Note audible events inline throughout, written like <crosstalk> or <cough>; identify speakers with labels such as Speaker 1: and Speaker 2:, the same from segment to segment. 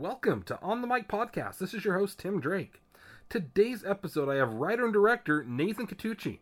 Speaker 1: Welcome to On the Mic Podcast. This is your host, Tim Drake. Today's episode, I have writer and director Nathan Catucci.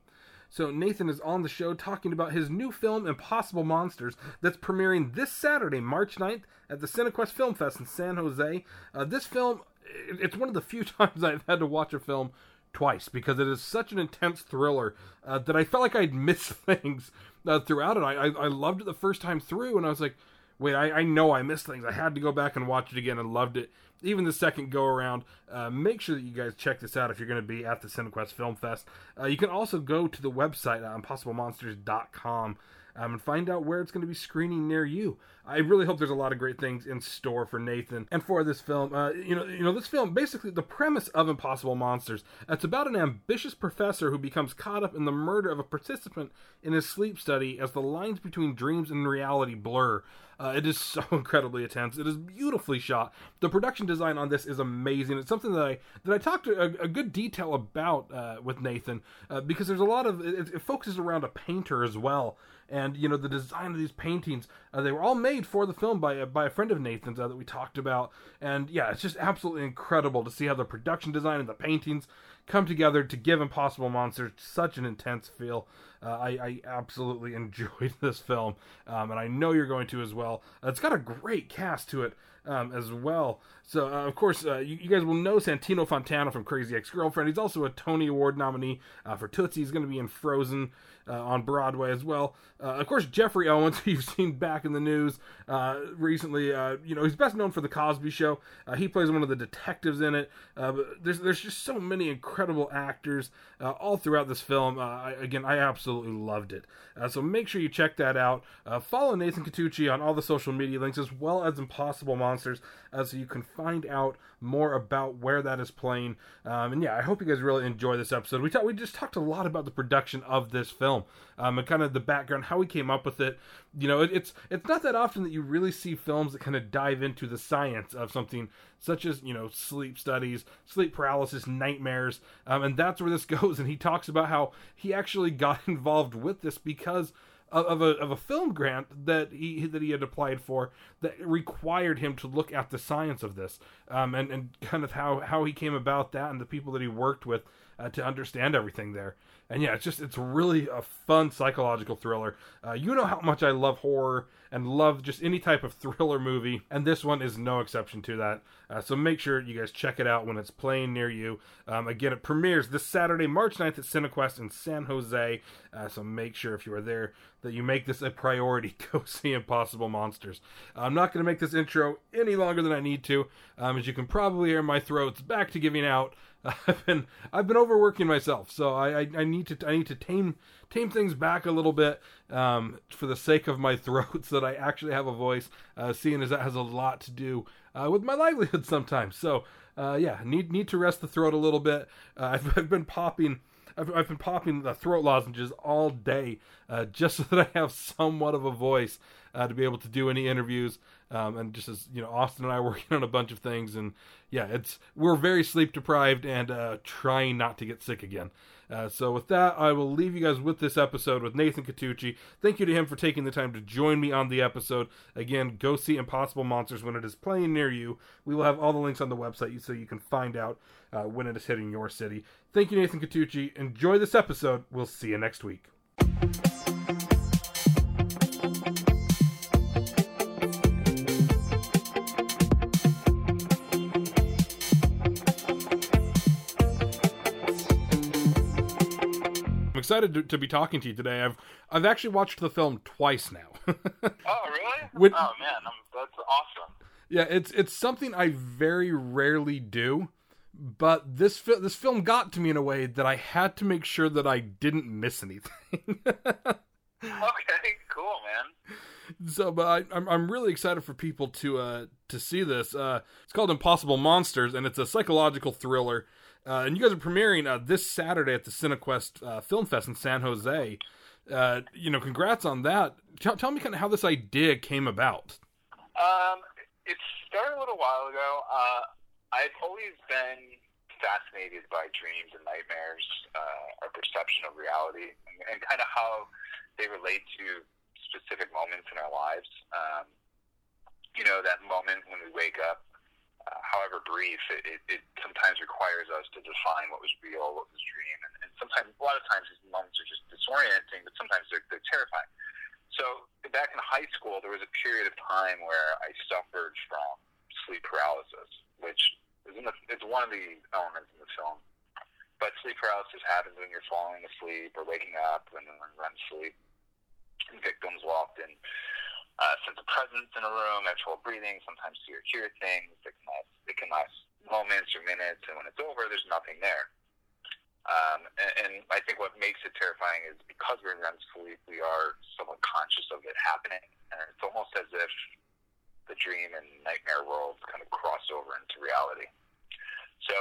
Speaker 1: So, Nathan is on the show talking about his new film, Impossible Monsters, that's premiering this Saturday, March 9th, at the Cinequest Film Fest in San Jose. Uh, this film, it's one of the few <laughs> times I've had to watch a film twice because it is such an intense thriller uh, that I felt like I'd missed <laughs> things uh, throughout it. I, I, I loved it the first time through, and I was like, wait, I, I know I missed things. I had to go back and watch it again and loved it. Even the second go around. Uh, make sure that you guys check this out if you're going to be at the Cinequest Film Fest. Uh, you can also go to the website, uh, impossiblemonsters.com um, and find out where it's going to be screening near you. I really hope there's a lot of great things in store for Nathan and for this film. Uh, you know, you know, this film basically the premise of Impossible Monsters. It's about an ambitious professor who becomes caught up in the murder of a participant in his sleep study as the lines between dreams and reality blur. Uh, it is <laughs> so incredibly intense. It is beautifully shot. The production design on this is amazing. It's something that I that I talked a, a good detail about uh, with Nathan uh, because there's a lot of it, it focuses around a painter as well and you know the design of these paintings uh, they were all made for the film by by a friend of Nathan's uh, that we talked about and yeah it's just absolutely incredible to see how the production design and the paintings come together to give Impossible Monsters such an intense feel. Uh, I, I, absolutely <laughs> enjoyed this film, um, and I know you're going to as well. Uh, it's got a great cast to it um, as well. So, uh, of course, uh, you, you, guys will know Santino Fontana from Crazy Ex Girlfriend. He's also a Tony Award nominee uh, for Tootsie. He's going to be in Frozen uh, on Broadway as well. Uh, of course, Geoffrey Owens, <laughs> who you've seen back in the news uh, recently. you know, he's best known for The Cosby Show. he plays one of the detectives in it. but there's, there's just so many incredible actors all throughout this film. I, again, I absolutely loved it. so make sure you check that out. follow Nathan Catucci on all the social media links as well as Impossible Monsters so you can find out more about where that is playing. Um, and yeah, I hope you guys really enjoy this episode. We talked, we just talked a lot about the production of this film um, and kind of the background, how we came up with it. You know, it, it's it's not that often that you really see films that kind of dive into the science of something such as you know sleep studies, sleep paralysis, nightmares, um, and that's where this <laughs> goes. And he talks about how he actually got <laughs> involved with this because of a of a film grant that he that he had applied for that required him to look at the science of this um, and and kind of how how he came about that and the people that he worked with uh, to understand everything there and yeah, it's just it's really a fun psychological thriller. Uh, you know how much I love horror and love just any type of <laughs> thriller movie, and this one is no exception to that. Uh, so make sure you guys check it out when it's playing near you. Um, again, it premieres this Saturday, March 9th at Cinequest in San Jose. Uh, so make sure if you are there that you make this a priority. <laughs> Go see Impossible Monsters. I'm not going to make this intro any longer than I need to. Um, as you can probably hear, my throat's back to giving out. <laughs> I've been I've been overworking myself, so I, I, I need to I need to tame tame things back a little bit um, for the sake of my <laughs> throat, so that I actually have a voice. Uh, seeing as that has a lot to do uh, with my <laughs> livelihood sometimes. So uh, yeah, need need to rest the throat a little bit. Uh, I've, I've been popping. I've, I've been popping the throat lozenges all day uh, just <laughs> so that I have somewhat of a voice uh, to be able to do any interviews. Um, and just as you know, Austin and I <laughs> are working on a bunch of things, and yeah, it's we're very sleep deprived and uh, trying not to get sick again. Uh, so with that, I will leave you guys with this episode with Nathan Catucci. Thank you to him for taking the time to join me on the episode. Again, go see Impossible Monsters when it is playing near you. We will have all the links on the website so you can find out uh, when it is hitting your city. Thank you, Nathan Catucci. Enjoy this episode. We'll see you next week. Excited to, to, be talking to you today. I've I've actually watched the film twice now. <laughs>
Speaker 2: oh, really? When, oh man, I'm, that's awesome.
Speaker 1: Yeah, it's it's something I very rarely do, but this fi- this film got to me in a way that I had to make sure that I didn't miss anything. <laughs>
Speaker 2: okay, cool, man.
Speaker 1: So, but I, am I'm, I'm really excited for people to uh to see this. Uh, it's called Impossible Monsters, and it's a psychological thriller uh, and you guys are premiering uh, this Saturday at the Cinequest uh, Film Fest in San Jose. Uh, you know, congrats on that. Tell, me kind of how this idea came about.
Speaker 2: Um, it started a little while ago. Uh, I've always been fascinated by dreams and nightmares, uh, our perception of reality, and, and kind of how they relate to specific moments in our lives. Um, you know, that moment when we wake up brief, it, it, it sometimes requires us to define what was real, what was dream, and, and sometimes, a lot of times, these moments are just disorienting, but sometimes they're, they're terrifying. So back in high school, there was a period of time where I suffered from sleep paralysis, which is in the, it's one of the elements in the film. But sleep paralysis happens when you're falling asleep or waking up when you're in REM sleep. And victims will often uh, sense a presence in a room, trouble breathing. Sometimes you hear things. It can last, it can last moments or minutes, and when it's over, there's nothing there. Um, and, and I think what makes it terrifying is because we're in REM sleep, we are somewhat conscious of it happening, and it's almost as if the dream and nightmare worlds kind of cross over into reality. So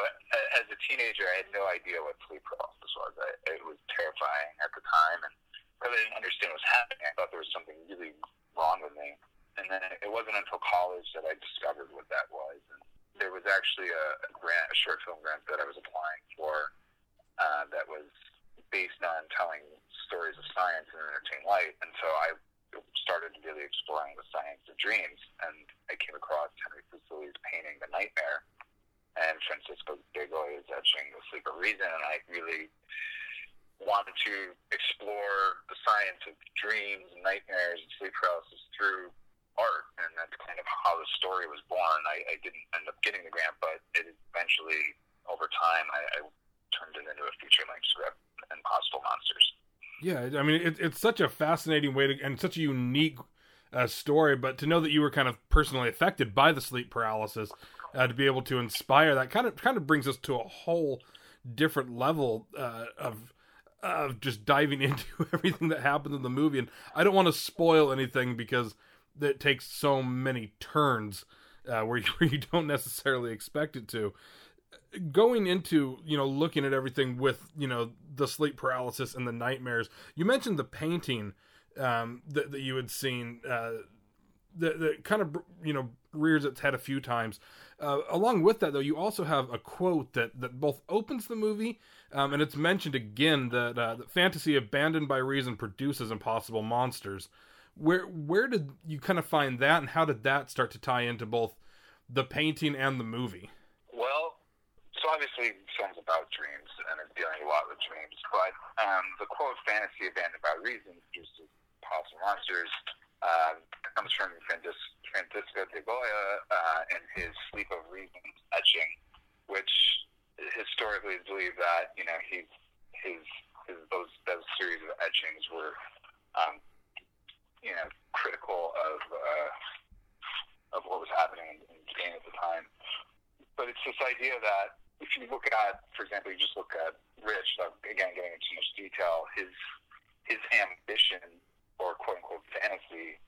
Speaker 2: as a teenager, I had no idea what sleep paralysis was. I, it was terrifying at the time, and because I didn't understand what was happening, I thought there was something really wrong with me. And then it wasn't until college that I discovered what that was. And there was actually a, a grant, a short film grant that I was applying for uh, that was based on telling stories of science in an entertaining light. And so I started really exploring the science of dreams, and I came across Henry Fuseli's painting The Nightmare and Francisco de Goya's etching The Sleep of Reason, and I really wanted to explore the science of dreams, and nightmares, and sleep paralysis through art, and that's kind of how the story was born. I, I didn't end up getting the grant, but it eventually, over time, I, I turned it into a feature-length script Impossible Monsters.
Speaker 1: Yeah, I mean, it, it's such a fascinating way to, and such a unique uh, story. But to know that you were kind of personally affected by the sleep paralysis, uh, to be able to inspire that kind of kind of brings us to a whole different level uh, of of just diving <laughs> into everything that happens in the movie. And I don't want to spoil anything because it takes so many turns uh, where, you, <laughs> where you don't necessarily expect it to going into you know looking at everything with you know the sleep paralysis and the nightmares you mentioned the painting um, that, that you had seen uh, that, that kind of you know rears its head a few times. Uh, along with that though you also have a quote that that both opens the movie um, and it's mentioned again that, uh, that fantasy abandoned by reason produces impossible monsters. Where where did you kind of find that and how did that start to tie into both the painting and the movie
Speaker 2: obviously film's about dreams and it's dealing a lot with dreams, but um, the quote "fantasy abandoned by reason" produces possible monsters uh, comes from Francisco de Goya uh, and his Sleep of Reason etching, which historically is believed that you know he his his those those series of etchings were um, you know critical of uh, of what was happening in Spain at the time. But it's this idea that if you look at, for example, you just look at Rich, again, getting into too much detail, his his ambition or quote unquote fantasy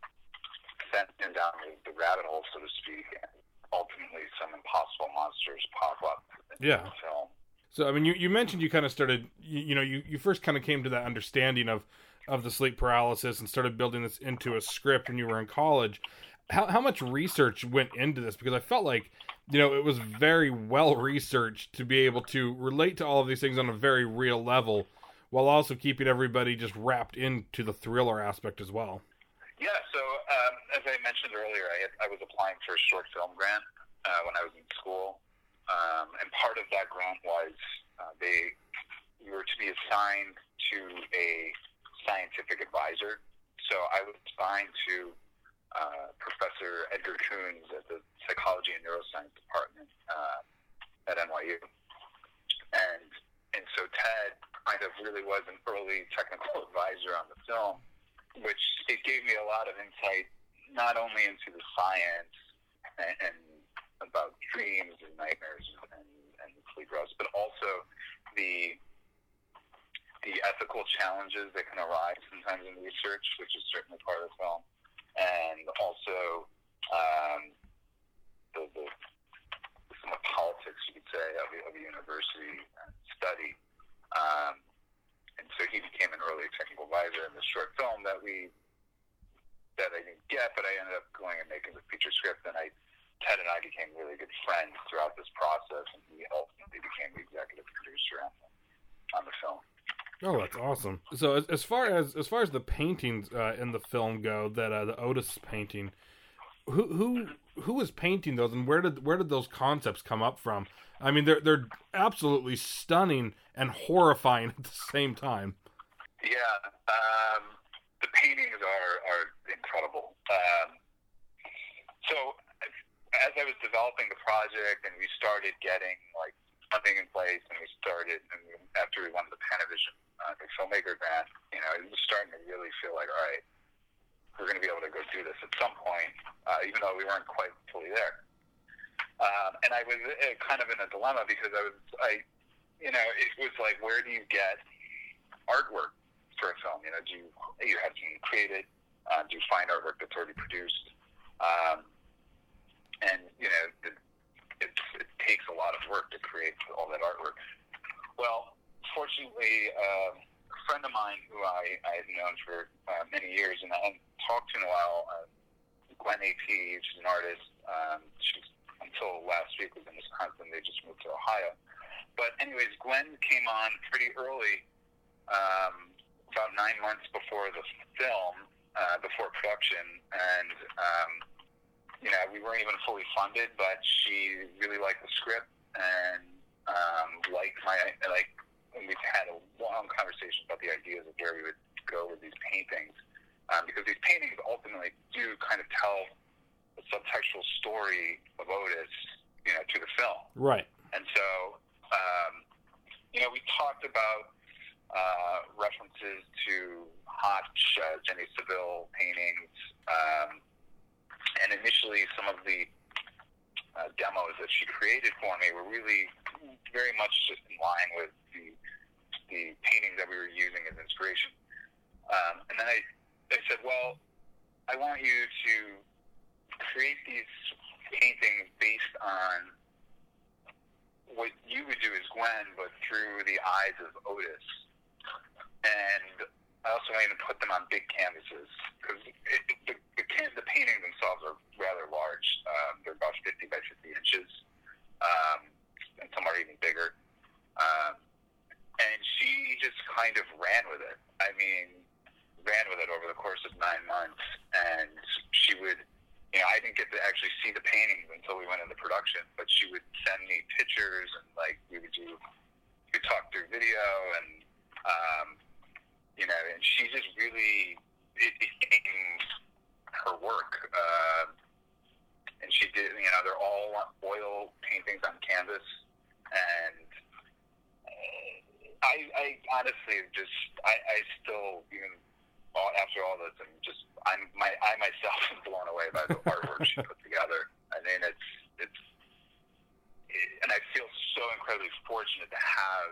Speaker 2: sent him down the, rabbit hole, so to speak, and ultimately some impossible monsters pop up
Speaker 1: yeah.
Speaker 2: film.
Speaker 1: So I mean, you, you mentioned you kind of started, you, you know, you, you first kind of came to that understanding of of the sleep paralysis and started building this into a script when you were in college. How how much research went into this? Because I felt like you know, it was very well researched to be able to relate to all of these things on a very real level, while also keeping everybody just wrapped into the thriller aspect as well.
Speaker 2: Yeah. So um, as I mentioned earlier, I, had, I was applying for a short film grant uh, when I was in school, um, and part of that grant was uh, they you were to be assigned to a scientific advisor. So I was assigned to uh, Professor Edgar Coons at the Psychology and Neuroscience Department uh, at NYU. And and so Ted kind of really was an early technical <laughs> advisor on the film, which it gave me a lot of insight not only into the science and, and about dreams and nightmares and, and sleep rest, but also the the ethical challenges that can arise sometimes in research, which is certainly part of the film and also um, the, the some of politics, you could say, of, of a university study. Um, and so he became an early technical advisor in this short film that we that I didn't get, but I ended up going and making the feature script, and I Ted and I became really good friends throughout this process, and he ultimately became the executive producer on the, on the film.
Speaker 1: Oh, that's awesome. So as, as far as as far as the paintings uh, in the film go, that uh, the Otis painting, who who who was painting those, and where did where did those concepts come up from? I mean, they're they're absolutely stunning and horrifying <laughs> at the same time.
Speaker 2: Yeah, um, the paintings are are incredible. Um, so as I was developing the project and we started getting like funding in place and we started and after we won the Panavision uh, the filmmaker grant, you know, it was starting to really feel like, all right, we're going to be able to go do this at some point, uh, even though we weren't quite fully there. Um, and I was uh, kind of in a dilemma because I was, I, you know, it was like, where do you get artwork for a film? You know, do you, you have to create it? Uh, do you find artwork that's already produced? Um, and you know, it, it, it takes a lot of work to create all that artwork. Well, fortunately, uh, a friend of mine who I, I had known for uh, many years and I hadn't talked to in a while, uh, Gwen A.P., she's an artist. Um, she's until last week was in Wisconsin. They just moved to Ohio. But anyways, Gwen came on pretty early, um, about nine months before the film, uh, before production, and um, you know, we weren't even fully funded, but she really liked the script and um, liked my like. We've had a long conversation about the ideas of where we would go with these paintings, um, because these paintings ultimately do kind of tell the subtextual story of Otis, you know, to the film.
Speaker 1: Right.
Speaker 2: And so, um, you know, we talked about uh, references to Hotch, uh, Jenny Saville paintings. Um, and initially, some of the uh, demos that she created for me were really very much just in line with the the paintings that we were using as inspiration. Um, and then I, I said, well, I want you to create these paintings based on what you would do as Gwen, but through the eyes of Otis. And I also want you to put them on big canvases because the, the, the paintings themselves are rather large. Um, they're about 50 by 50 inches, um, and some are even bigger. Um, and she just kind of ran with it. I mean, ran with it over the course of nine months, and she would. You know, I didn't get to actually see the paintings until we went into production, but she would send me pictures and like we would do, we would talk through video and um, you know, and she just really it became her work. Uh, and she did, you know, they're all oil paintings on canvas, and I, I honestly just, I, I still even all, after all this, I'm just, I'm my, I myself am blown away by the artwork she put together. I mean, it's, it's, it, and I feel so incredibly fortunate to have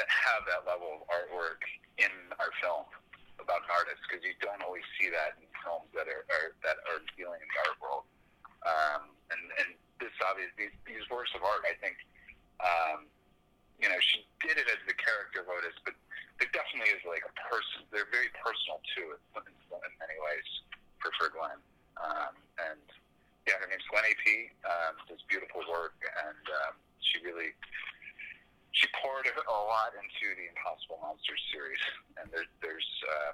Speaker 2: that have that level of artwork in our film about an artist because you don't always see that in films that are, are that are dealing in the art world. Um, and and this obviously these, these works of art, I think, um, you know, she did it as the character of Otis, but there definitely is like a person. They're very personal too in, in many ways for for Gwen. Um, and yeah, her name's Gwen A.P. Um, does beautiful work, and um, she really she poured a lot into the Impossible Monsters series, and there, there's uh,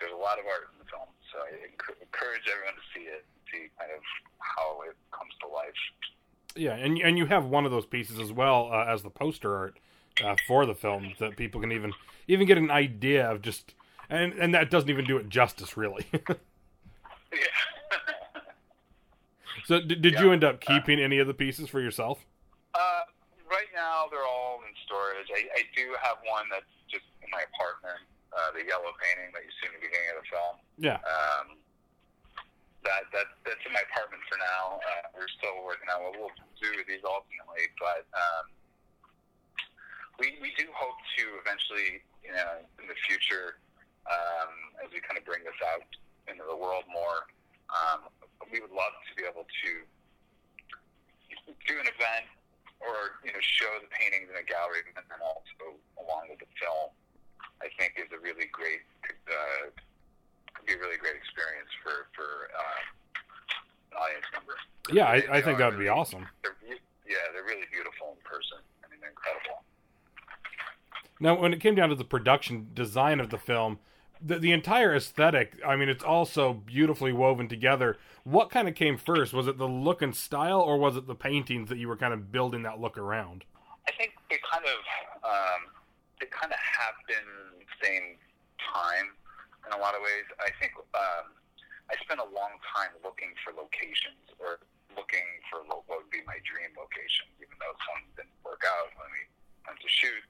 Speaker 2: there's a lot of art in the film. So I encourage everyone to see it, and see kind of how it comes to life.
Speaker 1: Yeah, and and you have one of those pieces as well uh, as the poster art uh, for the film that people can even even get an idea of just and and that doesn't even do it justice really. <laughs>
Speaker 2: yeah. <laughs>
Speaker 1: so did, did yeah. you end up keeping any of the pieces for yourself?
Speaker 2: Now they're all in storage. I, I do have one that's just in my apartment, uh, the yellow painting that you see in the beginning of the film.
Speaker 1: Yeah.
Speaker 2: Um, that that that's in my apartment for now. Uh, we're still working on what we'll do with these ultimately, but um, we we do hope to eventually, you know, in the future, um, as we kind of bring this out into the world more, um, we would love to be able to do an event or you know show the paintings in a gallery and then also along with the film, I think is a really great uh, could be a really great experience for for uh, an audience member.
Speaker 1: Yeah, I, I think that would
Speaker 2: really,
Speaker 1: be awesome.
Speaker 2: They're, yeah, they're really beautiful in person. I mean, they're incredible.
Speaker 1: Now, when it came down to the production design of the film, the the entire aesthetic. I mean, it's all so beautifully woven together. What kind of came first? Was it the look and style, or was it the paintings that you were kind of building that look around?
Speaker 2: I think they kind of um, they kind of happen same time in a lot of ways. I think um, I spent a long time looking for locations or looking for lo- what would be my dream location, even though some didn't work out when we went to shoot.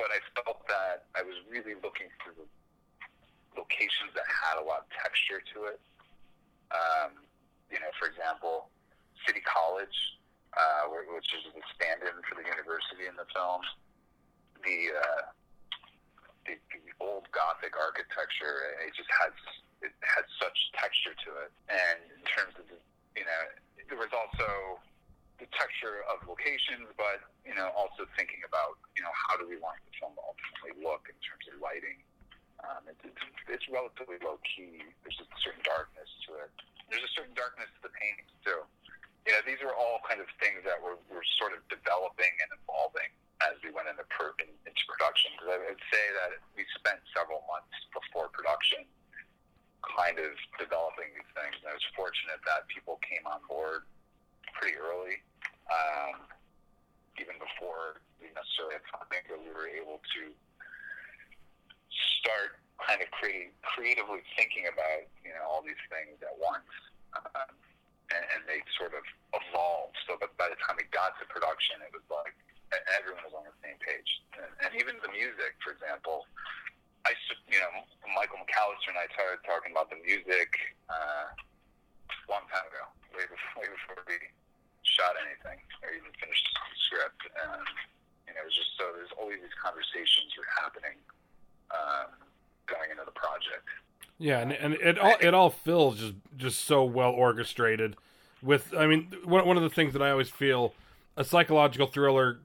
Speaker 2: But I felt that I was really looking for the locations that had a lot of texture to it. Um, you know, for example, City College, uh, which is the stand-in for the university in the film. The, uh, the the old Gothic architecture, it just has it had such texture to it. And in terms of the, you know, there was also the texture of locations, but you know, also thinking about you know how do we want the film to ultimately look in terms of lighting. Um, it's, it's, it's relatively low key. There's a certain darkness to it. There's a certain darkness to the paintings too. You know, these are all kind of things that were, were sort of developing and evolving as we went into, per, in, into production. Because I would say that we spent several months before production kind of developing these things. And I was fortunate that people came on board pretty early, um, even before we necessarily had funding, but we were able to start kind of creating, creatively thinking about you know all these things at once, um, and, and they sort of evolved. So, but by the time we got to production, it was like everyone was on the same page, and, and even the music, for example. I, you know, Michael McAllister and I started talking about the music uh, a long time ago, way before, way before we shot anything or even finished the script. And you know, it was just so there's always these conversations were happening um, going into the project.
Speaker 1: Yeah, and, and it all it all feels just just so well orchestrated. With I mean, one one of the things that I always feel a psychological thriller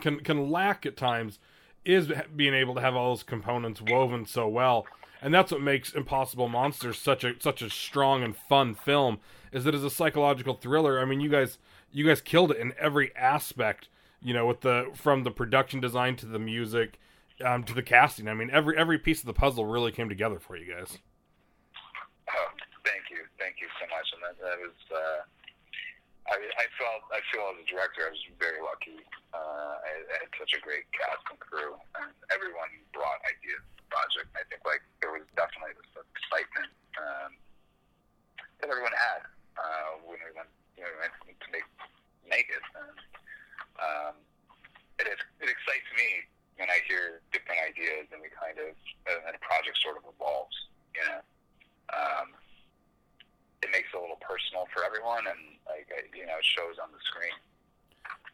Speaker 1: can can lack at times is being able to have all those components woven so well, and that's what makes Impossible Monsters such a such a strong and fun film. Is that as a psychological thriller? I mean, you guys you guys killed it in every aspect. You know, with the from the production design to the music um, to the casting. I mean, every every piece of the puzzle really came together for you guys.
Speaker 2: Oh, thank you, thank you so much, and that, that was. Uh, I, I felt I feel as a director, I was very lucky. Uh, I, I had such a great cast and crew, and everyone brought ideas to the project. I think like there was definitely this excitement um, that everyone had uh, when we went, you know, to make make it. And, um, it, it excites me when I hear different ideas, and we kind of and the project sort of evolves. You know. Um, it makes it a little personal for everyone, and like you know, it shows on the screen.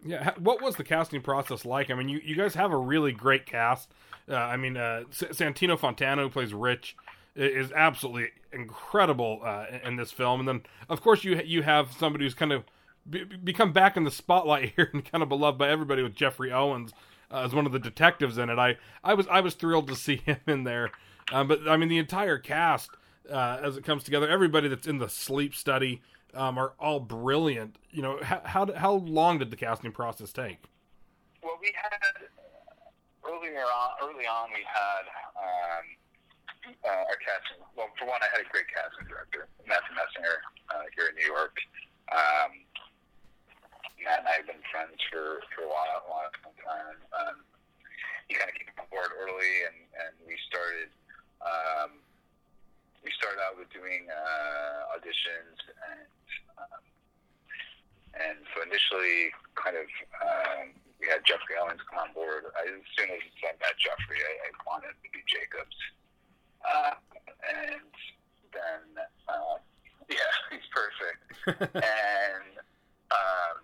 Speaker 1: Yeah, what was the casting process like? I mean, you, you guys have a really great cast. Uh, I mean, uh, Santino Fontana, who plays Rich, is absolutely incredible uh, in this film. And then, of course, you you have somebody who's kind of be- become back in the spotlight <laughs> here and kind of beloved by everybody with Geoffrey Owens uh, as one of the detectives in it. I I was I was thrilled to see <laughs> him in there. Um, but I mean, the entire cast uh, as it comes together. Everybody that's in the sleep study um, are all brilliant. You know, how, how how long did the casting process take?
Speaker 2: Well, we had earlier on. Early on, we had um, uh, our casting. Well, for one, I had a great casting director, Matthew Messinger, uh, here in New York. Um, Matt and I have been friends for, for a while, a long time. Um, he kind of came on board early, and, and we started um, we started out with doing uh, auditions, and um, and so initially, kind of, um, we had Geoffrey Owens come on board. I, as soon as I met Geoffrey, I, I wanted to be Jacobs, uh, and then uh, yeah, <laughs> he's perfect, and <laughs> um,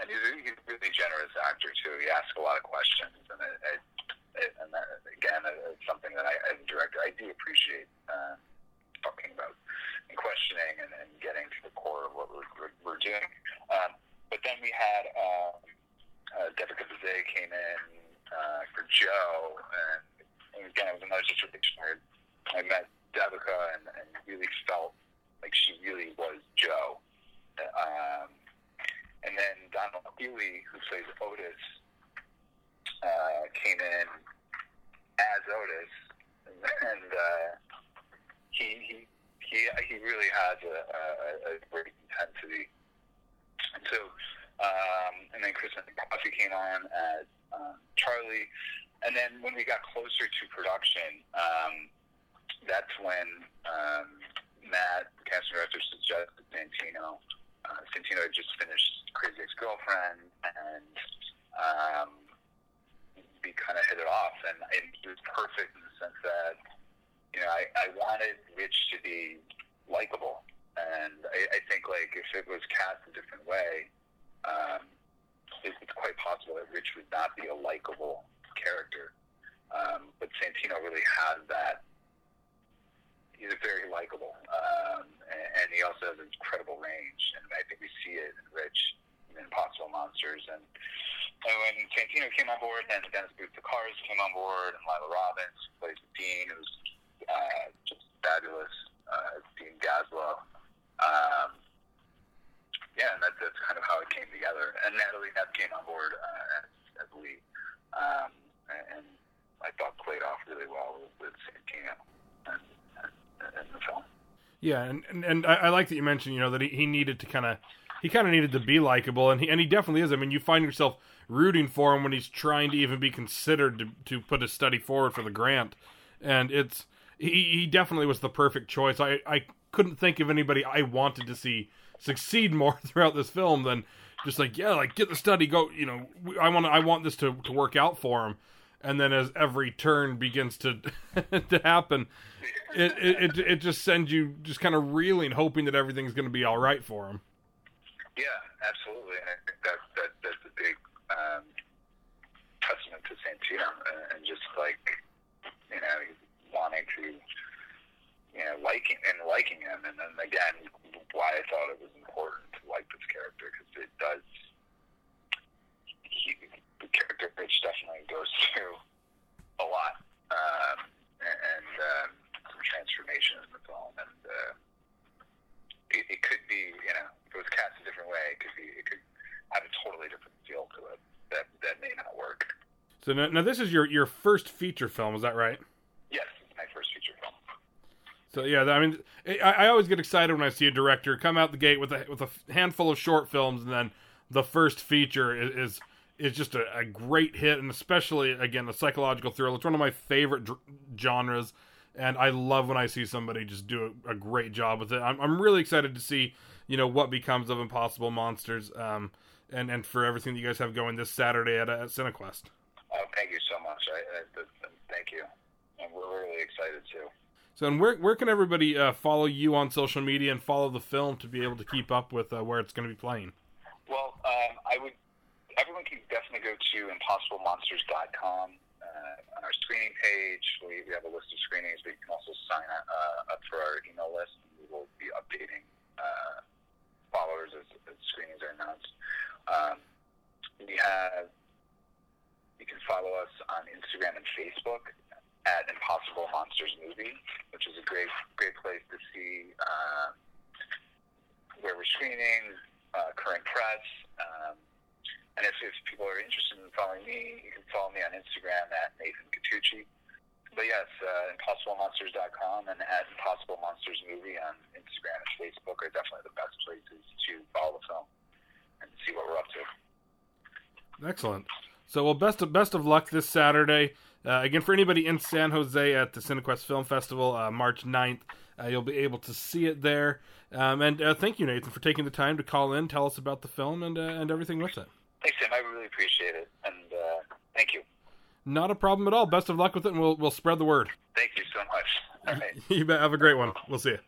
Speaker 2: and he's a, he's a really generous actor too. He asks a lot of questions, and it, it, it, and that, again, it's something that I, as a director, I do appreciate. Uh, talking about and questioning and, and getting to the core of what we're, we're, we're doing. Um, but then we had uh, uh, Devika Bhise came in uh, for Joe, and, and again, it was another situation where I met Devika and, and really felt like she really was Joe. Um, and then Donald Healy, who plays Otis, uh, came in as Otis, and uh, he he he he really has a, a, a great intensity. And so, um, and then Chris Coffey came on as um, Charlie, and then when we got closer to production, um, that's when um, Matt, the casting director, suggested Santino. Uh, Santino had just finished Crazy Ex-Girlfriend, and um, we kind of hit it off, and it was perfect in the sense that you know I, I wanted Rich to be likable, and I, I think like if it was cast a different way, um, it, it's quite possible that Rich would not be a likable character. Um, but Santino really has that. He's very likable, um, and, and he also has incredible range, and I think we see it in Rich in Impossible Monsters. And, and when Santino came on board, then Dennis Boutsikaris came on board, and Lila Robbins plays Dean, who's uh, just fabulous, uh, Dean Gaslow. Um, yeah, and that, that's kind of how it came together. And Natalie Neff came on board uh, as, as lead, um, and, and I thought played off really well with, with Santino and, and, and the film.
Speaker 1: Yeah, and and, and I, I like that you mentioned, you know, that he, he needed to kind of he kind of needed to be likable, and he and he definitely is. I mean, you find yourself rooting for him when he's trying to even be considered to to put his study forward for the grant, and it's he he definitely was the perfect choice. I I couldn't think of anybody I wanted to see succeed <laughs> more throughout this film than just like yeah, like get the study, go. You know, I want I want this to to work out for him and then as every turn begins to <laughs> to happen, it, it it just sends you just kind of reeling, hoping that everything's going to be all right for him.
Speaker 2: Yeah, absolutely, I think that that that's a big um, testament to Santino, and just like you know wanting to you know liking and liking him, and then again why I thought it was important to like this character because it does. He, the character Rich definitely goes <laughs> through a lot, um, and um, some transformation in the film, and uh, it, it could be, you know, if it was cast a different way, it could be, it could have a totally different feel to it. That that may not work.
Speaker 1: So now, now this is your your first feature film, is that right?
Speaker 2: Yes, it's my first feature film.
Speaker 1: So yeah, I mean, I, I always get excited when I see a director come out the gate with a with a handful of short films, and then the first feature is, is is just a, a, great hit, and especially again the psychological thriller. It's one of my favorite dr- genres, and I love when I see somebody just do a, a great job with it. I'm, I'm, really excited to see you know what becomes of Impossible Monsters, um, and and for everything that you guys have going this Saturday at, at Cinequest.
Speaker 2: Oh, thank you so much. I, I, thank you, and we're really excited too.
Speaker 1: So, and where where can everybody uh, follow you on social media and follow the film to be able to keep up with uh, where it's going to be playing?
Speaker 2: Well, um, I would everyone can definitely go to impossiblemonsters.com. Uh, on our screening page, we, we have a list of screenings, but you can also sign uh, up for our email list, and we will be updating uh, followers as, as screenings are announced. Um, we have, you can follow us on Instagram and Facebook at Impossible Monsters Movie, which is a great, great place to see uh, where we're screening, uh, current press. Um, and if, if people are interested in following me, you can follow me on Instagram at Nathan Catucci. But yes, uh, ImpossibleMonsters.com and at Impossible Monsters Movie on Instagram and Facebook are definitely the best places to follow the film and see what we're up to.
Speaker 1: Excellent. So, well, best of best of luck this Saturday. Uh, again, for anybody in San Jose at the Cinequest Film Festival, uh, March 9th, uh, you'll be able to see it there. Um, and uh, thank you, Nathan, for taking the time to call in, tell us about the film, and uh, and everything with it.
Speaker 2: Thanks, Tim. I really appreciate it, and uh, thank you.
Speaker 1: Not a problem at all. Best of luck with it, and we'll we'll spread the word.
Speaker 2: Thank you so much. All right. <laughs>
Speaker 1: you bet. Have a great one. We'll see you.